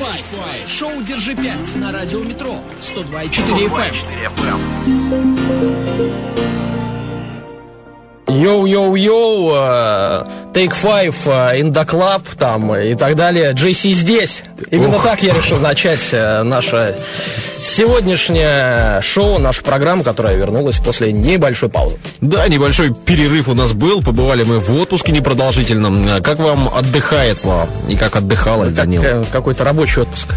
Five. Шоу «Держи 5» на радио «Метро» 102,4 FM. Yo-yo-yo, э, Take Five, э, In the Club там и так далее. JC здесь. Именно так я решил начать э, наше сегодняшнее шоу, наша программа, которая вернулась после небольшой паузы. Да, небольшой перерыв у нас был. Побывали мы в отпуске непродолжительном. Как вам отдыхается и как отдыхалось, Данил? Э, Какой-то рабочий отпуск.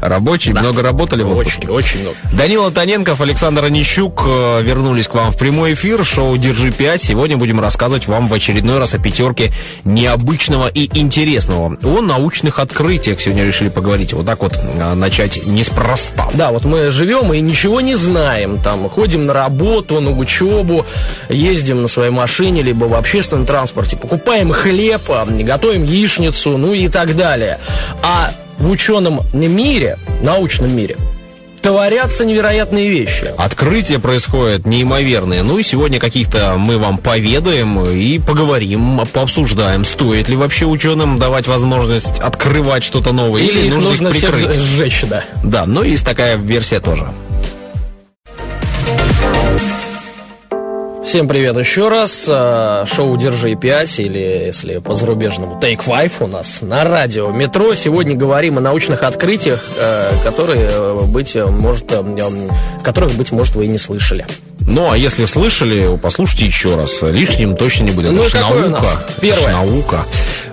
Рабочий? Много работали в отпуске? Очень, очень много. Данила Таненков, Александр Онищук э, вернулись к вам в прямой эфир. Шоу «Держи 5». Сегодня будем рассказывать вам в очередной раз о пятерке необычного и интересного. О научных открытиях сегодня решили поговорить. Вот так вот э, начать неспроста. Да, вот мы живем и ничего не знаем. Там ходим на работу, на учебу, ездим на своей машине, либо в общественном транспорте, покупаем хлеб, а, готовим яичницу, ну и так далее. А в ученом мире, научном мире, творятся невероятные вещи. Открытия происходят неимоверные. Ну и сегодня каких-то мы вам поведаем и поговорим, пообсуждаем, стоит ли вообще ученым давать возможность открывать что-то новое или, Или их нужно их прикрыть. сжечь, да. Да, но есть такая версия тоже. Всем привет еще раз. Э, Шоу «Держи 5» или, если по-зарубежному, Take Five у нас на радио «Метро». Сегодня говорим о научных открытиях, э, которые, э, быть может, э, м, которых, быть может, вы и не слышали. Ну, а если слышали, послушайте еще раз. Лишним точно не будет. Ну, Это ж какое у наука. нас? Это ж Первое. наука.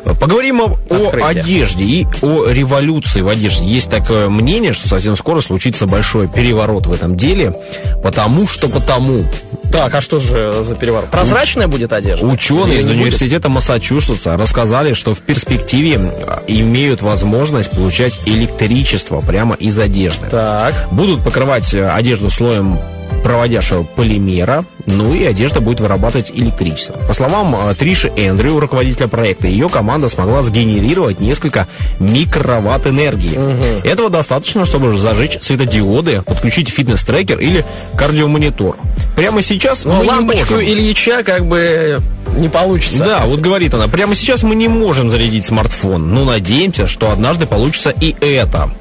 Поговорим о, о одежде и о революции в одежде. Есть такое мнение, что совсем скоро случится большой переворот в этом деле, потому что потому Так, а что же за переворот? Прозрачная будет одежда? Ученые из не будет? университета Массачусетса рассказали, что в перспективе а, имеют возможность получать электричество прямо из одежды. Так. Будут покрывать э, одежду слоем проводящего полимера, ну и одежда будет вырабатывать электричество. По словам э, Триши Эндрю, руководителя проекта, ее команда смогла сгенерировать несколько микроватт энергии. Этого достаточно, чтобы зажечь светодиоды, подключить фитнес-трекер или кардиомонитор. Прямо сейчас Ну, мы не лампочку можем. Ильича как бы не получится. Да, вот говорит она, прямо сейчас мы не можем зарядить смартфон, но надеемся, что однажды получится и это.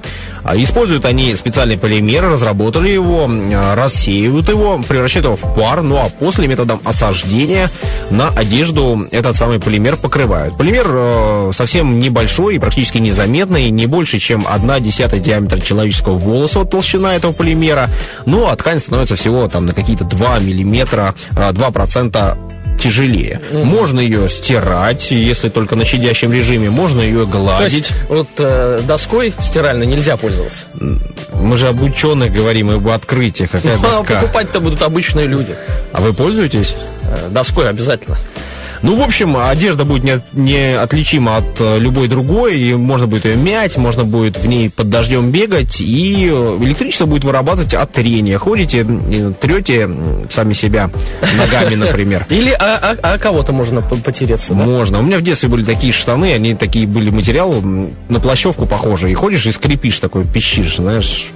А Используют они специальный полимер, разработали его, э, рассеивают его, превращают его в пар, ну а после методом осаждения на одежду этот самый полимер покрывают. Полимер э, совсем небольшой и практически незаметный, не больше, чем 1 десятая диаметра человеческого волоса вот толщина этого полимера, ну а ткань становится всего там на какие-то 2 миллиметра, э, 2% тяжелее. Можно ее стирать, если только на щадящем режиме, можно ее То гладить. есть вот э, доской стиральной нельзя пользоваться. Мы же об ученых говорим, и об открытиях. Какая Ну, а доска? покупать-то будут обычные люди. А вы пользуетесь? Э, Доской обязательно. Ну, в общем, одежда будет не, неотличима от э, любой другой, и можно будет ее мять, можно будет в ней под дождем бегать, и э, электричество будет вырабатывать от трения. Ходите, э, трете сами себя ногами, например. Или а, а- а кого-то можно по- потереться, да? Можно. У меня в детстве были такие штаны, они такие были материал на плащевку похожие. И ходишь и скрипишь такой, пищишь, знаешь.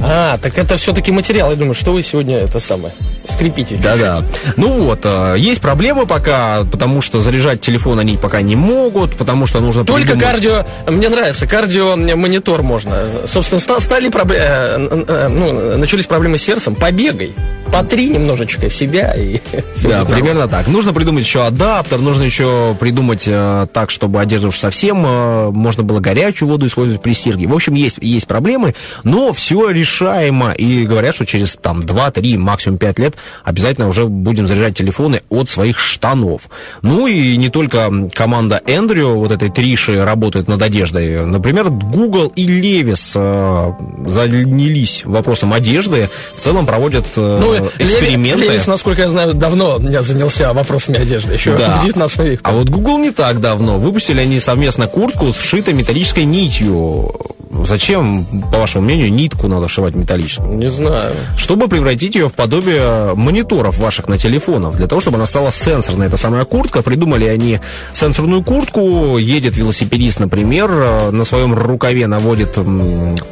А, так это все-таки материал. Я думаю, что вы сегодня это самое скрепите. Да-да. Ну вот, есть проблемы пока, потому что заряжать телефон они пока не могут, потому что нужно Только придумать- кардио, мне нравится, кардио-монитор можно. Собственно, ста- стали проблемы, ну, начались проблемы с сердцем, побегай, потри немножечко себя и Да, примерно так. Нужно придумать еще адаптер, нужно еще придумать э, так, чтобы одежда уж совсем э, можно было горячую воду использовать при стирке. В общем, есть, есть проблемы, но все решаемо. И говорят, что через там 2-3, максимум 5 лет обязательно уже будем заряжать телефоны от своих штанов. Ну и не только команда Эндрю, вот этой Триши, работает над одеждой. Например, Google и Левис э, занялись вопросом одежды. В целом проводят э, Ну, эксперименты. Левис, насколько я знаю, давно я занялся вопросами одежды, еще Да. в 19 веке. А вот Google не так давно. Выпустили они совместно куртку с вшитой металлической нитью. Зачем, по вашему мнению, нитку надо вшивать металлическую? Не знаю. Чтобы превратить ее в подобие мониторов ваших на телефонах, для того, чтобы она стала сенсорной. Это самая куртка. Придумали они сенсорную куртку. Едет велосипедист, например, на своем рукаве наводит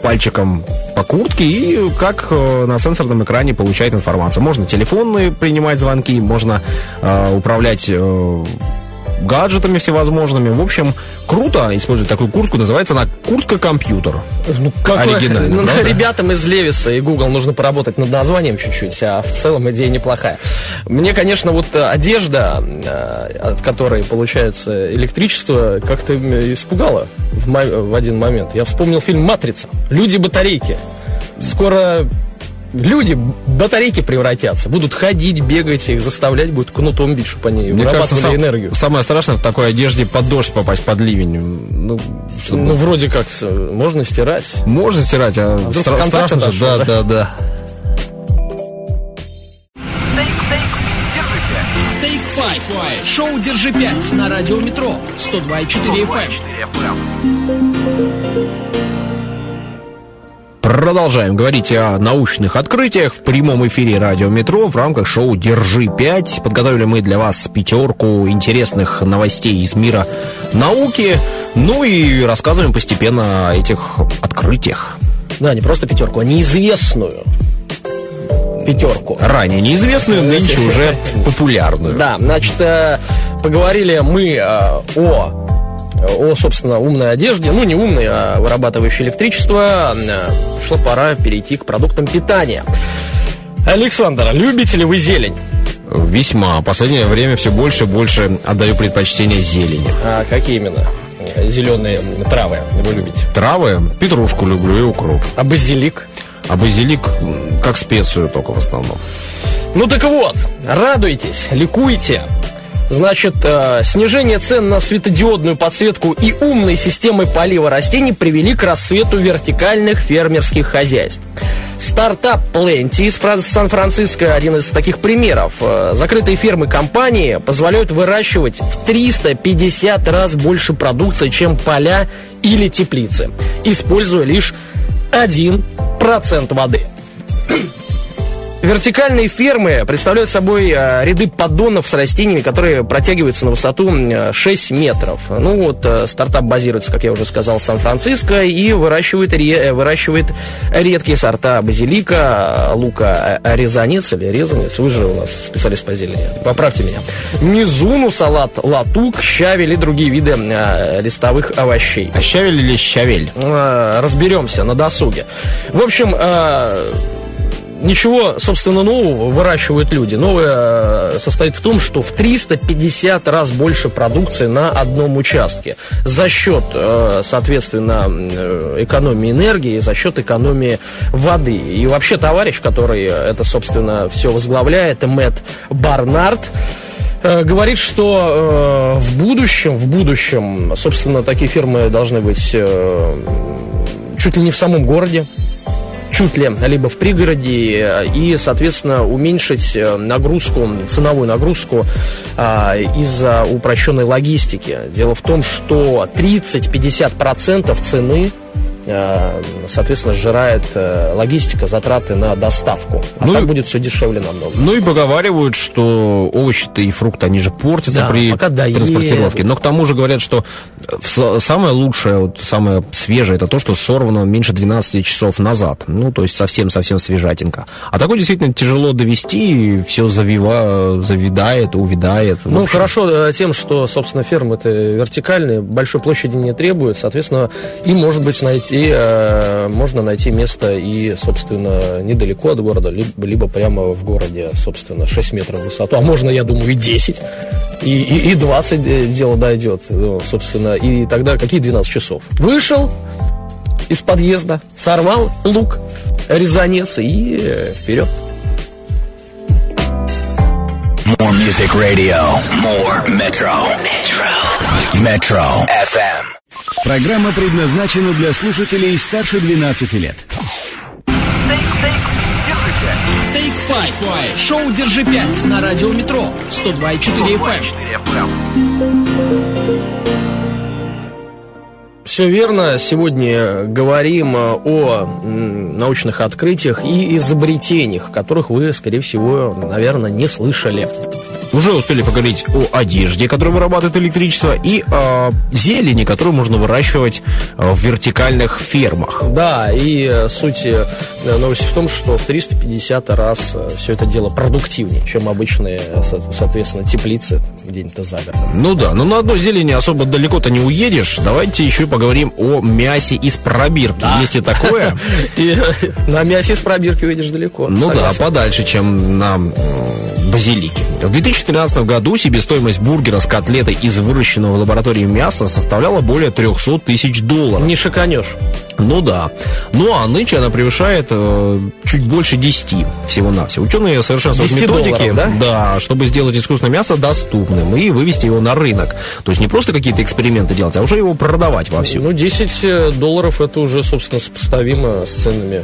пальчиком по куртке и как э, на сенсорном экране получает информацию. Можно телефонные принимать звонки, можно э, управлять э, гаджетами всевозможными. В общем, круто использовать такую куртку. Называется она куртка-компьютер. Ну, Оригинально, ну, правда? ребятам из Левиса и Google нужно поработать над названием чуть-чуть, а в целом идея неплохая. Мне, конечно, вот э, одежда, э, от которой получается электричество, как-то испугала в, в один момент. Я вспомнил фильм «Матрица». Люди-батарейки. Скоро люди батарейки превратятся. Будут ходить, бегать, их заставлять будут кнутом бить, чтобы они Мне кажется, вырабатывали сам- энергию. самое страшное в такой одежде под дождь попасть, под ливень. Ну, чтобы- Ну, вроде как, можно стирать. Можно стирать, а, вдруг стра- страшно же. Да, да? да, да. Take Five. Шоу «Держи 5» на радио Метро 102,4 FM. Продолжаем говорить о научных открытиях в прямом эфире радио Метро в рамках шоу «Держи 5». Подготовили мы для вас пятерку интересных новостей из мира науки. Ну и рассказываем постепенно о этих открытиях. Да, не просто пятерку, а неизвестную пятерку. Ранее неизвестную, нынче уже популярную. Да, значит, э, поговорили мы э, о о, собственно, умной одежде, ну, не умной, а вырабатывающей электричество, Э, пришло пора перейти к продуктам питания. Александр, любите ли вы зелень? Весьма. Последнее время все больше и больше отдаю предпочтение зелени. А какие именно зеленые травы вы любите? Травы, петрушку люблю и укроп. А базилик? А базилик как специю только в основном. Ну так вот, радуйтесь, ликуйте. Значит, э, снижение цен на светодиодную подсветку и умные системы полива растений привели к расцвету вертикальных фермерских хозяйств. Стартап Plenty из Фран- Сан-Франциско один из таких примеров. Э, Закрытые фермы компании позволяют выращивать в 350 раз больше продукции, чем поля или теплицы, используя лишь 1% воды. Вертикальные фермы представляют собой э, ряды поддонов с растениями, которые протягиваются на высоту м, 6 метров. Ну вот, э, стартап базируется, как я уже сказал, в Сан-Франциско и выращивает, ре- э, выращивает редкие сорта базилика, лука резанец или резанец. Вы же у нас специалист по зелени. Поправьте меня. Мизуну, салат, латук, щавель и другие виды листовых овощей. А щавель или щавель? Разберемся на досуге. В общем, ничего, собственно, нового выращивают люди. Новое э, состоит в том, что в 350 раз больше продукции на одном участке. За счет, э, соответственно, э, экономии энергии, за счет экономии воды. И вообще товарищ, который это, собственно, все возглавляет, Мэтт Барнард, говорит, что э, в будущем, в будущем, собственно, такие фирмы должны быть э, чуть ли не в самом городе, чуть ли либо в пригороде э, и, соответственно, уменьшить э, нагрузку, ценовую нагрузку а, из-за упрощенной логистики. Дело в том, что 30-50% цены соответственно, сжирает э, логистика, затраты на доставку. А Ну так и- будет все дешевле намного. Ну и поговаривают, что овощи-то и фрукты, они же портятся Да, при транспортировке. Но к тому же говорят, что самое лучшее, вот, самое свежее, это то, что сорвано меньше 12 часов назад. Ну, то есть совсем-совсем свежатинка. А такое действительно тяжело довести, все завива, завидает, увядает. В Ну, хорошо э, тем, что, собственно, фермы-то вертикальные, большой площади не требуют, соответственно, и, может быть, найти, э, можно найти место и, собственно, недалеко от города, либо, либо прямо в городе, собственно, 6 метров в высоту, а можно, я думаю, и 10, и, и, и 20 э, дело дойдет, ну, собственно, и тогда какие 12 часов? Вышел из подъезда, сорвал лук, резанец и э, вперед. More music radio. More Metro. Metro. Metro FM. Программа предназначена для слушателей старше 12 лет. Take Five. Шоу «Держи 5» на радио Метро 102,4 FM. Все верно. Сегодня говорим э, о научных открытиях и изобретениях, которых вы, скорее всего, наверное, не слышали. Уже успели поговорить о одежде, которая вырабатывает электричество, и о зелени, которую можно выращивать э, в вертикальных фермах. Да, и э, суть э, новость в том, что в 350 раз э, все это дело продуктивнее, чем обычные, э, со- соответственно, теплицы где-нибудь за городом. Ну да, но на одной зелени особо далеко-то не уедешь. Давайте еще и поговорим о мясе из пробирки. Есть и такое. Э, на мясе с пробирки уедешь далеко. Ну да, подальше, чем на базилике. В 2013 году себестоимость бургера с котлетой из выращенного в лаборатории мяса составляла более 300 тысяч долларов. Не шиканешь. Ну да. Ну а нынче она превышает э, чуть больше 10 всего-навсего. Ученые совершенствуют 10 методики, долларов, да? чтобы сделать искусственное мясо доступным и вывести его на рынок. То есть не просто какие-то эксперименты делать, а уже его продавать вовсю. Ну, 10 долларов это уже, собственно, сопоставимо с ценами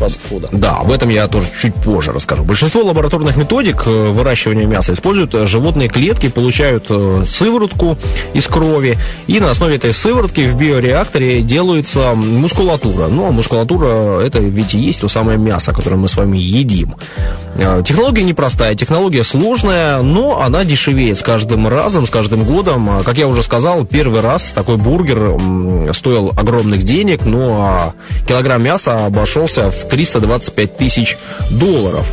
фастфуда. Да, об этом я тоже чуть позже расскажу. Большинство лабораторных методик э, выращивания мяса используют э, животные клетки, получают э, сыворотку из крови, и на основе этой сыворотки в биореакторе делается мускулатура. Ну, а мускулатура это ведь и есть то самое мясо, которое мы с вами едим. Технология непростая, технология сложная, но она дешевеет с каждым разом, с каждым годом. А, Как я уже сказал, первый раз такой бургер стоил огромных денег, ну а килограмм мяса обошелся в 325 тысяч долларов.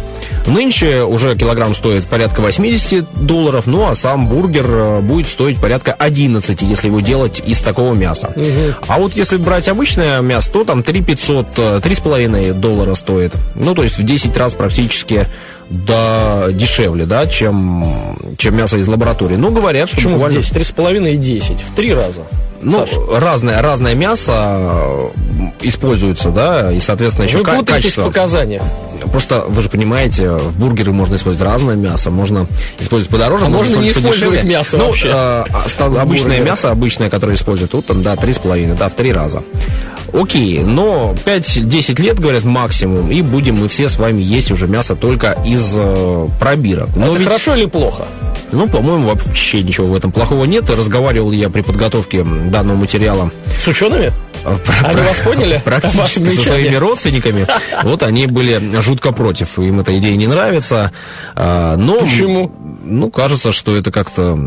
Нынче уже килограмм стоит порядка 80 долларов, ну а сам бургер э, будет стоить порядка 11, если его делать из такого мяса. А вот если брать обычное мясо, то там 3 500, э, 3,5 доллара стоит. Ну, то есть в 10 раз практически да, дешевле, да, чем, чем мясо из лаборатории. Ну, говорят, что Почему буквально... 10? 3,5 и 10. В три раза. Ну, Саша. разное, разное мясо э, используется, да, и, соответственно, еще Вы ка- путаетесь в качество. показаниях. Просто, вы же понимаете, в бургеры можно использовать разное мясо, можно использовать подороже, А можно не использовать подешевле. мясо ну, вообще. э, а, обычное Бургер. мясо, обычное, которое используют, тут там, да, три с половиной, да, в три раза. Окей, но 5-10 лет, говорят, максимум, и будем мы все с вами есть уже мясо только из э, пробирок. Но это ведь- хорошо или плохо? Ну, по-моему, вообще ничего в этом плохого нет. Разговаривал я при подготовке данного материала С учеными? э, Они пра- вас поняли? Практически со своими родственниками. Вот они были жутко против. Им эта идея не нравится. А, Но, Почему? Ну, кажется, что это как-то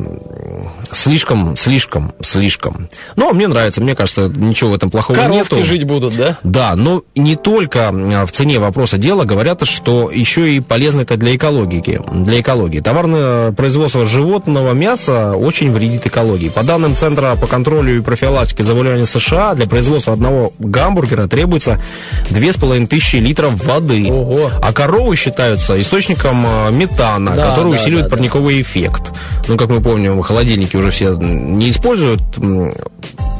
слишком, слишком, слишком. Но мне нравится. Мне кажется, ничего в этом плохого Коровки нету. жить будут, да? Да, но не только а, в цене вопроса дела говорят, что еще и полезно это для экологии. Для экологии. Товарное производство животного мяса очень вредит экологии. По данным Центра по контролю и профилактике заболеваний США, для производства одного гамбургера требуется 2500 литров воды. Ого. А коровы считаются источником а, метана, Да, который да, усиливает да, да. парниковый эффект. Ну, как мы помним, холодильники уже все не используют м,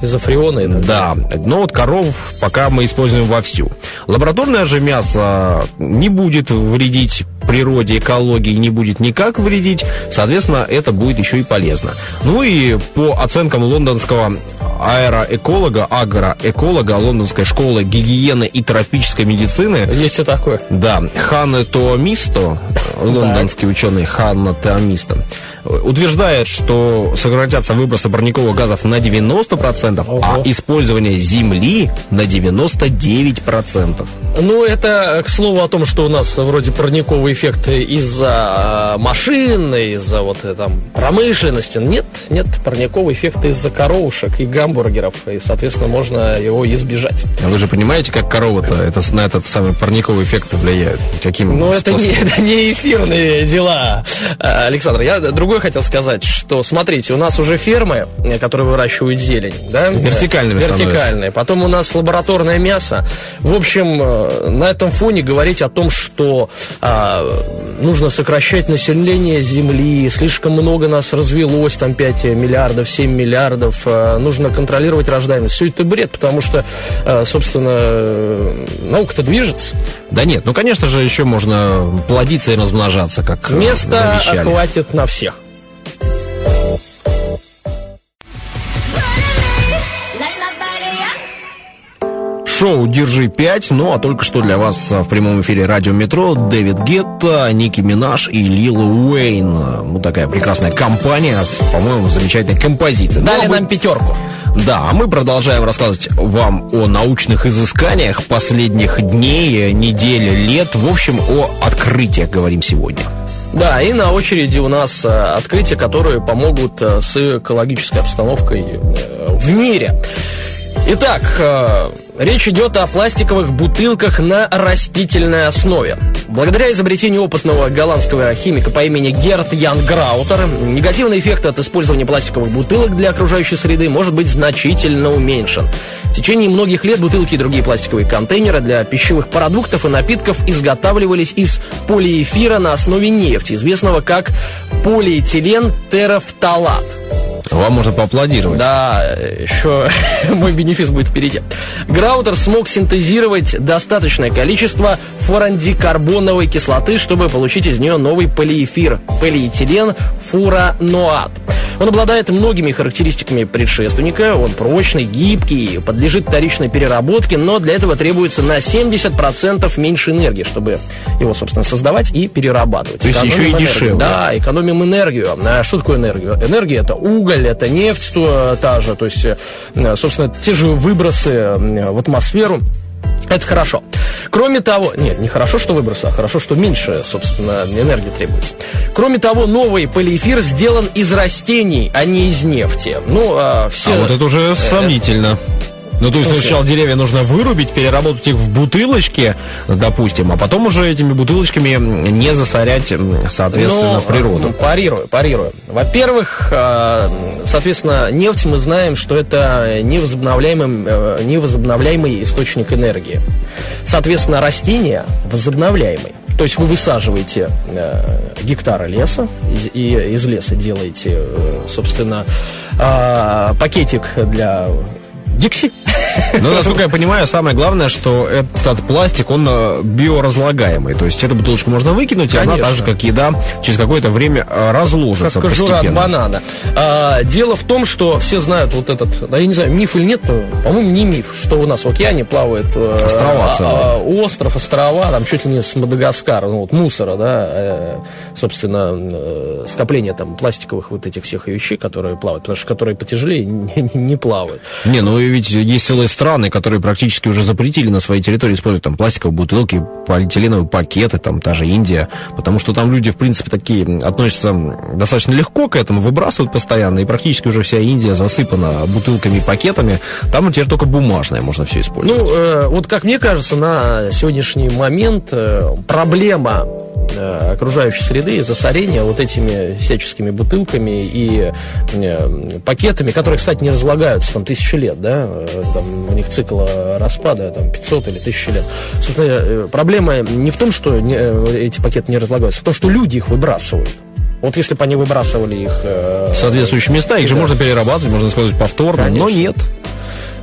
Из-за фреона и так да, но вот коров пока мы используем вовсю. Лабораторное же мясо не будет вредить природе, экологии, не будет никак вредить, соответственно, это будет еще и полезно. Ну и по оценкам лондонского аэроэколога, агроэколога Лондонской школы гигиены и тропической медицины, Есть и такое. да, Ханна Тоомисто, лондонский ученый Ханна Тоомисто, утверждает, что сократятся выбросы парниковых газов на 90%, а Ого. использование земли на 99%. Ну, это, к слову, о том, что у нас вроде парниковый эффект из-за э, машин, из-за вот э, там промышленности. Нет, нет, парниковый эффект из-за коровушек и гамбургеров, и, соответственно, можно его избежать. А вы же понимаете, как корова-то это, на этот самый парниковый эффект влияет? Каким Ну, это не, это не эфирные дела, Александр. Я другое хотел сказать, что, смотрите, у нас уже фермы, э, которые выращивают зелень, да? Вертикальными Вертикальные. Потом у нас лабораторное мясо. В общем, э, на этом фоне говорить о том, что а, нужно сокращать население Земли, слишком много нас развелось, там 5 миллиардов, 7 миллиардов, а, нужно контролировать рождаемость. Все это бред, потому что, а, собственно, наука-то движется. Да нет, ну, конечно же, еще можно плодиться и размножаться, как э, Места хватит на всех. Шоу «Держи 5», ну а только что для вас а, в прямом эфире радио «Метро» Дэвид Гетта, Ники Минаж и Лила Уэйн. Ну, такая прекрасная компания с, по-моему, замечательной композицией. Ну, Дали а мы- нам пятерку. Да, а мы продолжаем рассказывать вам о научных изысканиях последних дней, недель, лет. В общем, о открытиях говорим сегодня. Да, и на очереди у нас э, открытия, которые помогут э, с экологической обстановкой э, в мире. Итак, э, речь идет о пластиковых бутылках на растительной основе. Благодаря изобретению опытного голландского химика по имени Герт Ян Граутер, негативный эффект от использования пластиковых бутылок для окружающей среды может быть значительно уменьшен. В течение многих лет бутылки и другие пластиковые контейнеры для пищевых продуктов и напитков изготавливались из полиэфира на основе нефти, известного как полиэтилен терафталат. Вам можно поаплодировать. Да, еще мой бенефис будет впереди. Граутер смог синтезировать достаточное количество фурандикарбоновой кислоты, чтобы получить из нее новый полиэфир, полиэтилен фураноат. Он обладает многими характеристиками предшественника, он прочный, гибкий, подлежит вторичной переработке, но для этого требуется на 70% меньше энергии, чтобы его, собственно, создавать и перерабатывать. То есть еще и энергию. дешевле. Да, экономим энергию. А что такое энергию? Энергия это уголь, это нефть то- та же, то есть, э, собственно, те же выбросы э, в атмосферу. Это хорошо. Кроме того, нет, не хорошо, что выбросы, а хорошо, что меньше, собственно, энергии требуется. Кроме того, новый полиэфир сделан из растений, а не из нефти. Ну, а, все... А вот это уже сомнительно. Ну, то есть Слушай. сначала деревья нужно вырубить, переработать их в бутылочки, допустим, а потом уже этими бутылочками не засорять, соответственно, Ну, природу. Парирую, парирую. Во-первых, э, соответственно, нефть мы знаем, что это невозобновляемый, э, невозобновляемый источник энергии. Соответственно, растения возобновляемый. То есть вы высаживаете э, гектары леса, из, и из леса делаете, э, собственно, э, пакетик для Дикси. Но, насколько я понимаю, самое главное, что этот пластик, он э, биоразлагаемый. То есть эту бутылочку можно выкинуть, и она Конечно. так же, как еда, через какое-то время э, разложится Как кожура от банана. А, дело в том, что все знают вот этот, да я не знаю, миф или нет, но, по-моему, не миф, что у нас в океане плавает э, Острова а, а, остров, острова, там чуть ли не с Мадагаскара, ну вот мусора, да, э, собственно, э, скопление там пластиковых вот этих всех вещей, которые плавают, потому что которые потяжелее не, не- не плавают. Не, ну и ведь есть целые страны, которые практически уже запретили на своей территории использовать там пластиковые бутылки, полиэтиленовые пакеты, там та же Индия, потому что там люди, в принципе, такие относятся достаточно легко к этому, выбрасывают постоянно, и практически уже вся Индия засыпана бутылками и пакетами. Там теперь только бумажное можно все использовать. Ну, э, вот как мне кажется, на сегодняшний момент э, проблема окружающей среды и засорения вот этими всяческими бутылками и э, пакетами, которые, кстати, не разлагаются там тысячи лет, да, э, там у них цикл э, распада там 500 или 1000 лет. Собственно, э, проблема не в том, что э, эти пакеты не разлагаются, а в том, что люди их выбрасывают. Вот если бы они выбрасывали их... э, В соответствующие места, их же да. можно перерабатывать, можно использовать повторно, но Конечно. нет.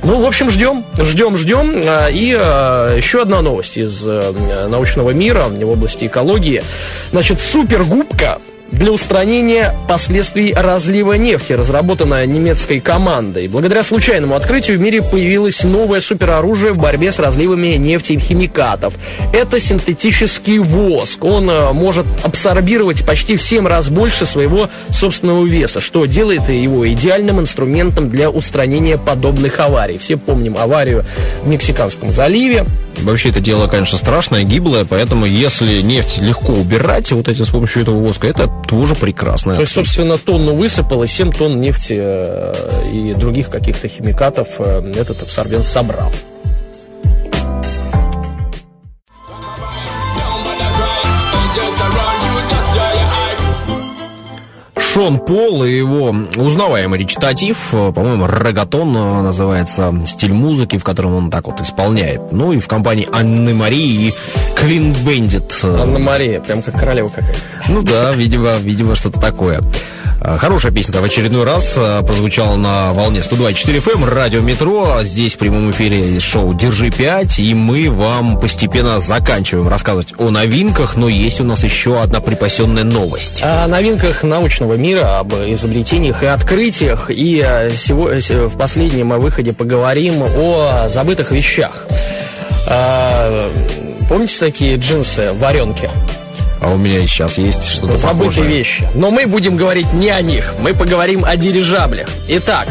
Ну, в общем, ждем, ждем, ждем. А, И а, еще одна новость из э, научного мира в области экологии. Значит, супергубка для устранения последствий разлива нефти, разработанная немецкой командой. Благодаря случайному открытию в мире появилось новое супероружие в борьбе с разливами нефти и химикатов. Это синтетический воск. Он э, может абсорбировать почти в 7 раз больше своего собственного веса, что делает его идеальным инструментом для устранения подобных аварий. Все помним аварию в Мексиканском заливе. Вообще это дело, конечно, страшное, гиблое, поэтому если нефть легко убирать вот этим с помощью этого воска, это тоже прекрасно. То есть, собственно, тонну высыпал и 7 тонн нефти э, и других каких-то химикатов э, этот абсорбент собрал. Шон Пол и его узнаваемый речитатив, э, по-моему, регатон э, называется, стиль музыки, в котором он так вот исполняет. Ну и в компании Анны Марии и Клин Бендит. Анна Мария, прям как королева какая-то. Ну да, видимо, видимо, что-то такое. Э, Хорошая песенка в очередной раз э, прозвучала на волне 102.4 FM, радио Метро. Здесь в прямом эфире шоу «Держи 5», и мы вам постепенно заканчиваем рассказывать о новинках, но есть у нас еще одна припасенная новость. О новинках научного мира, об изобретениях и открытиях. И э, сего- э, с- в последнем выходе поговорим о забытых вещах. Помните такие джинсы, варенки? А у меня и сейчас есть что-то Забытые похожее. вещи. Но мы будем говорить не о них. Мы поговорим о дирижаблях. Итак,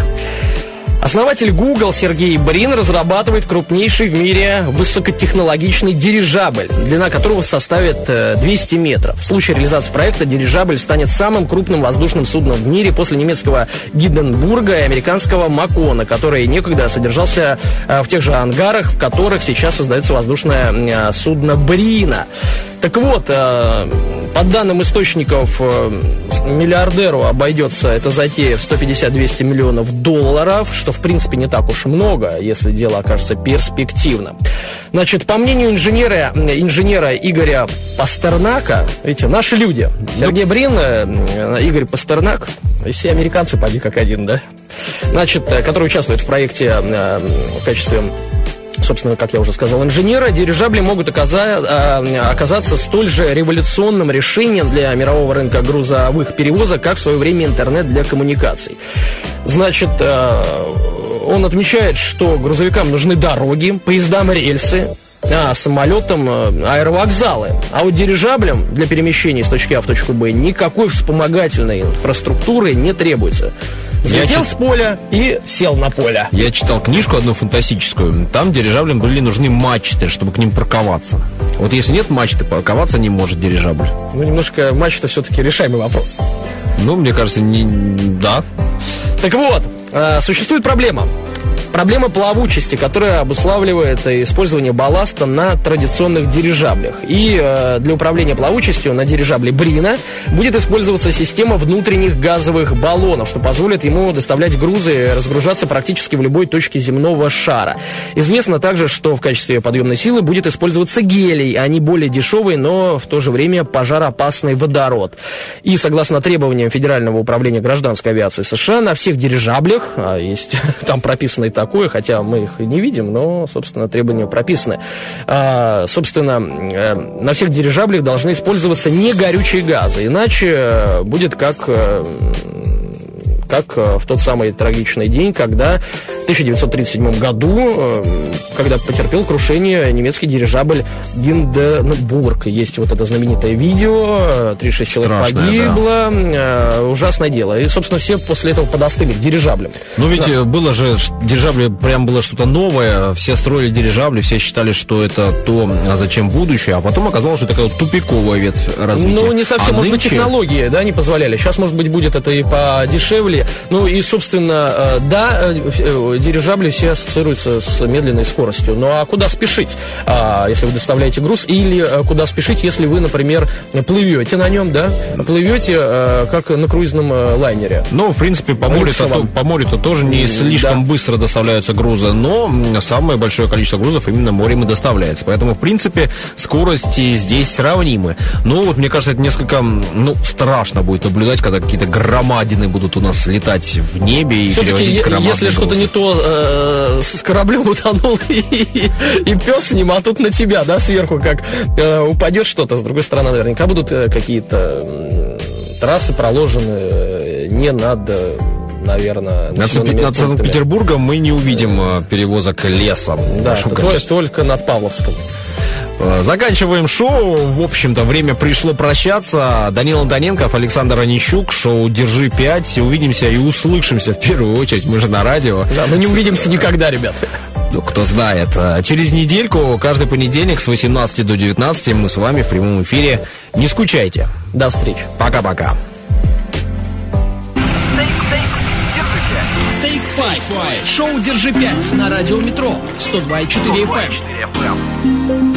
Основатель Google Сергей Брин разрабатывает крупнейший в мире высокотехнологичный дирижабль, длина которого составит э, 200 метров. В случае реализации проекта дирижабль станет самым крупным воздушным судном в мире после немецкого Гиденбурга и американского Макона, который некогда содержался э, в тех же ангарах, в которых сейчас создается воздушное э, судно Брина. Так вот, э, по данным источников, э, миллиардеру обойдется эта затея в 150-200 миллионов долларов, что в принципе не так уж много, если дело окажется перспективным. Значит, по мнению инженера, инженера Игоря Пастернака, видите, наши люди, Сергей Брин, э, Игорь Пастернак, и все американцы, поди как один, да? Значит, э, который участвует в проекте э, в качестве собственно, как я уже сказал, инженера, дирижабли могут а, оказаться столь же революционным решением для мирового рынка грузовых перевозок, как в свое время интернет для коммуникаций. Значит, э, он отмечает, что грузовикам нужны дороги, поездам рельсы, а самолетам э, аэровокзалы. А вот дирижаблям для перемещения с точки А в точку Б никакой вспомогательной инфраструктуры не требуется. Взлетел чит- с поля и сел на поле. Я читал книжку одну фантастическую. Там дирижаблям были нужны мачты, чтобы к ним парковаться. Вот если нет мачты, парковаться не может дирижабль. Ну, немножко матч-то все-таки решаемый вопрос. Ну, мне кажется, не... да. Так вот, э, существует проблема. Проблема плавучести, которая обуславливает э, использование балласта на традиционных дирижаблях. И э, для управления плавучестью на дирижабле Брина будет использоваться система внутренних газовых баллонов, что позволит ему доставлять грузы и разгружаться практически в любой точке земного шара. Известно также, что в качестве подъемной силы будет использоваться гелий, а не более дешевый, но в то же время пожароопасный водород. И согласно требованиям Федерального управления гражданской авиации США, на всех дирижаблях, а есть там прописано и такое, хотя мы их не видим, но, собственно, требования прописаны. А, собственно, э, на всех дирижаблях должны использоваться не горючие газы, иначе будет как э, как э, в тот самый трагичный день, когда в 1937 году, э, когда потерпел крушение немецкий дирижабль Гинденбург. Есть вот это знаменитое видео, э, 36 человек Страшное, погибло, э, ужасное дело. И, собственно, все после этого подостыли к дирижаблям. Ну ведь э, было же, дирижабли прям было что-то новое, все строили дирижабли, все считали, что это то, а зачем будущее, а потом оказалось, что такая вот тупиковая ветвь развития. Ну, не совсем, А может быть, нынче- технологии, да, не позволяли. Сейчас, может быть, будет это и подешевле. Ну, и, собственно, э, да, э, э, дирижабли все ассоциируются с медленной скоростью. Ну, а куда спешить, а, если вы доставляете груз? Или куда спешить, если вы, например, плывете на нем, да? Плывете, как на круизном лайнере. Ну, в принципе, по Ну, морю-то, то- по морю-то тоже не слишком да. быстро доставляются грузы, но самое большое количество грузов именно морем и доставляется. Поэтому, в принципе, скорости здесь сравнимы. Но вот, мне кажется, это несколько, ну, страшно будет наблюдать, когда какие-то громадины будут у нас летать в небе и перевозить громадные если что-то не то э, с кораблем утонул и, и пес с ним, а тут на тебя, да, сверху, как э, упадет что-то, с другой стороны, наверняка будут э, какие-то м, трассы проложены э, не над, э, наверное, Над. Санкт-Петербургом мы не увидим э, перевозок леса. в Да, большом то- количестве. только над Павловском. Э, Заканчиваем шоу. В общем-то, время пришло прощаться. Данил Антоненков, Александр Онищук, шоу «Держи 5». Увидимся и услышимся в первую очередь. Мы же на радио. Да, мы не увидимся никогда, ребят. Ну, кто знает. Э, Через недельку, каждый понедельник с 18 до 19 мы с вами в прямом эфире. Не скучайте. До встречи. Пока-пока. Шоу «Держи 5» на радио Метро 102,4 FM.